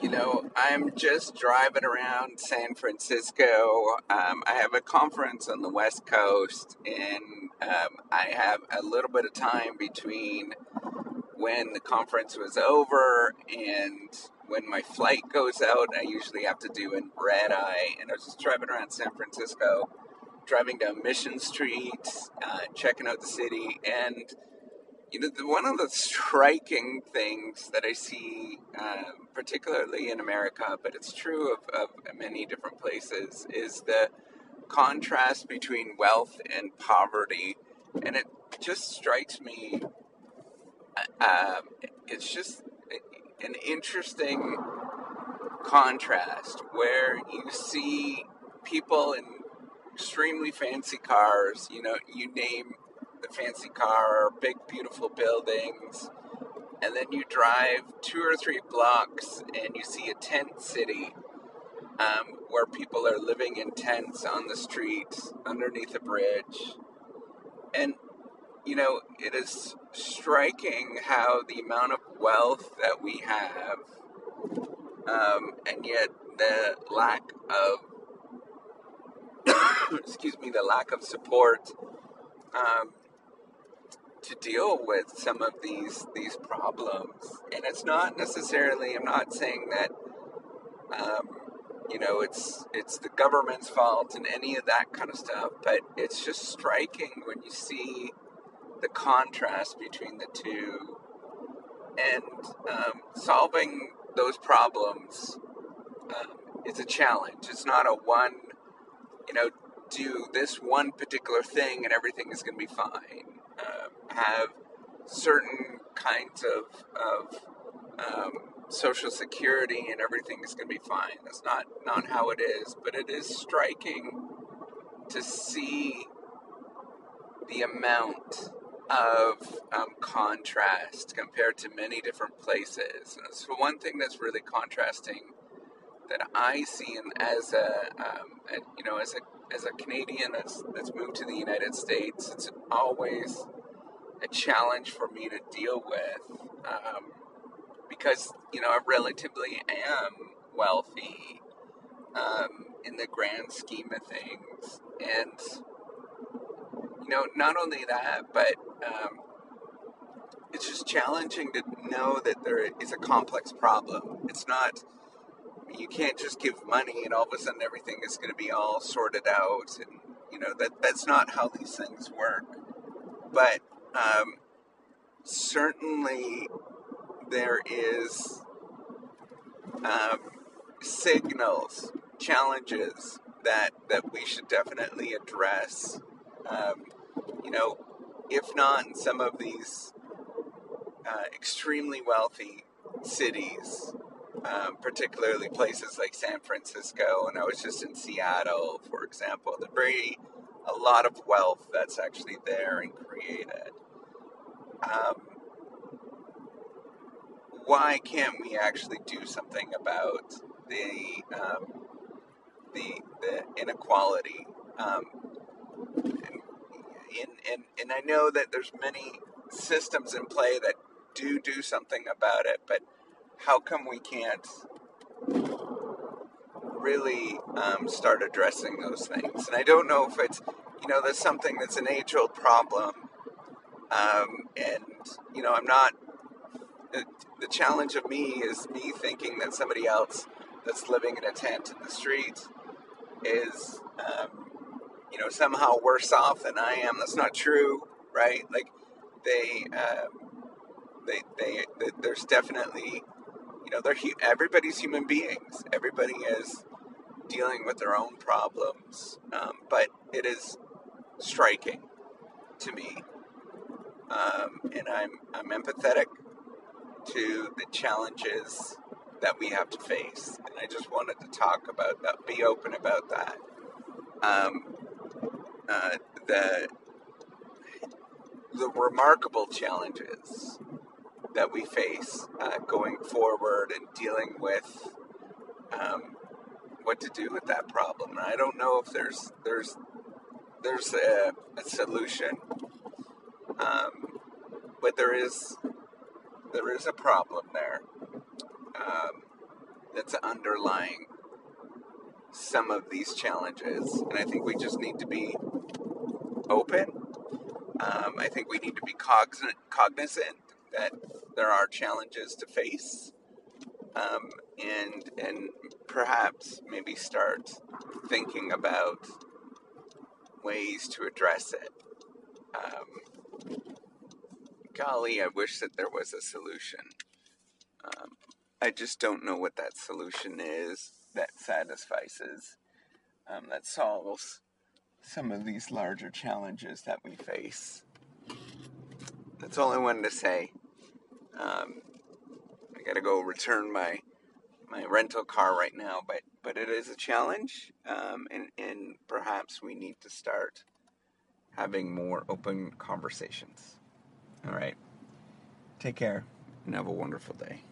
You know, I'm just driving around San Francisco. Um, I have a conference on the West Coast, and um, I have a little bit of time between when the conference was over and when my flight goes out. I usually have to do a red eye, and I was just driving around San Francisco, driving down Mission Street, uh, checking out the city, and you know, one of the striking things that I see, uh, particularly in America, but it's true of, of many different places, is the contrast between wealth and poverty. And it just strikes me, uh, it's just an interesting contrast where you see people in extremely fancy cars, you know, you name the fancy car, big, beautiful buildings, and then you drive two or three blocks and you see a tent city um, where people are living in tents on the street underneath a bridge. And, you know, it is striking how the amount of wealth that we have, um, and yet the lack of, excuse me, the lack of support um, to deal with some of these these problems. And it's not necessarily. I'm not saying that. Um, you know, it's it's the government's fault and any of that kind of stuff. But it's just striking when you see the contrast between the two, and um, solving those problems um, is a challenge. It's not a one, you know, do this one particular thing and everything is going to be fine uh, have certain kinds of, of um, social security and everything is going to be fine. That's not, not how it is, but it is striking to see the amount of um, contrast compared to many different places. So one thing that's really contrasting that I see as a, um, a, you know as a as a Canadian that's that's moved to the United States, it's always a challenge for me to deal with um, because you know I relatively am wealthy um, in the grand scheme of things, and you know not only that, but um, it's just challenging to know that there is a complex problem. It's not you can't just give money and all of a sudden everything is going to be all sorted out and you know that that's not how these things work. But um, certainly there is um, signals challenges that that we should definitely address. Um, you know if not in some of these uh, extremely wealthy cities um, particularly places like San Francisco, and I was just in Seattle, for example. The very a lot of wealth that's actually there and created. Um, why can't we actually do something about the um, the, the inequality? Um, and, and, and I know that there's many systems in play that do do something about it, but how come we can't really um, start addressing those things? And I don't know if it's, you know, there's something that's an age old problem. Um, and, you know, I'm not, the, the challenge of me is me thinking that somebody else that's living in a tent in the street is, um, you know, somehow worse off than I am. That's not true, right? Like, they, um, they, they, they, there's definitely you know, they're everybody's human beings. Everybody is dealing with their own problems, um, but it is striking to me, um, and I'm I'm empathetic to the challenges that we have to face, and I just wanted to talk about that, be open about that. Um, uh, the the remarkable challenges that we face uh, going forward and dealing with um, what to do with that problem. And I don't know if there's there's there's a, a solution, um, but there is there is a problem there um, that's underlying some of these challenges. And I think we just need to be open. Um, I think we need to be cognizant, cognizant that there are challenges to face. Um, and and perhaps maybe start thinking about ways to address it. Um, golly, I wish that there was a solution. Um, I just don't know what that solution is that satisfies, um, that solves some of these larger challenges that we face. That's all I wanted to say. Um, I gotta go return my my rental car right now, but but it is a challenge, um, and and perhaps we need to start having more open conversations. All right, take care and have a wonderful day.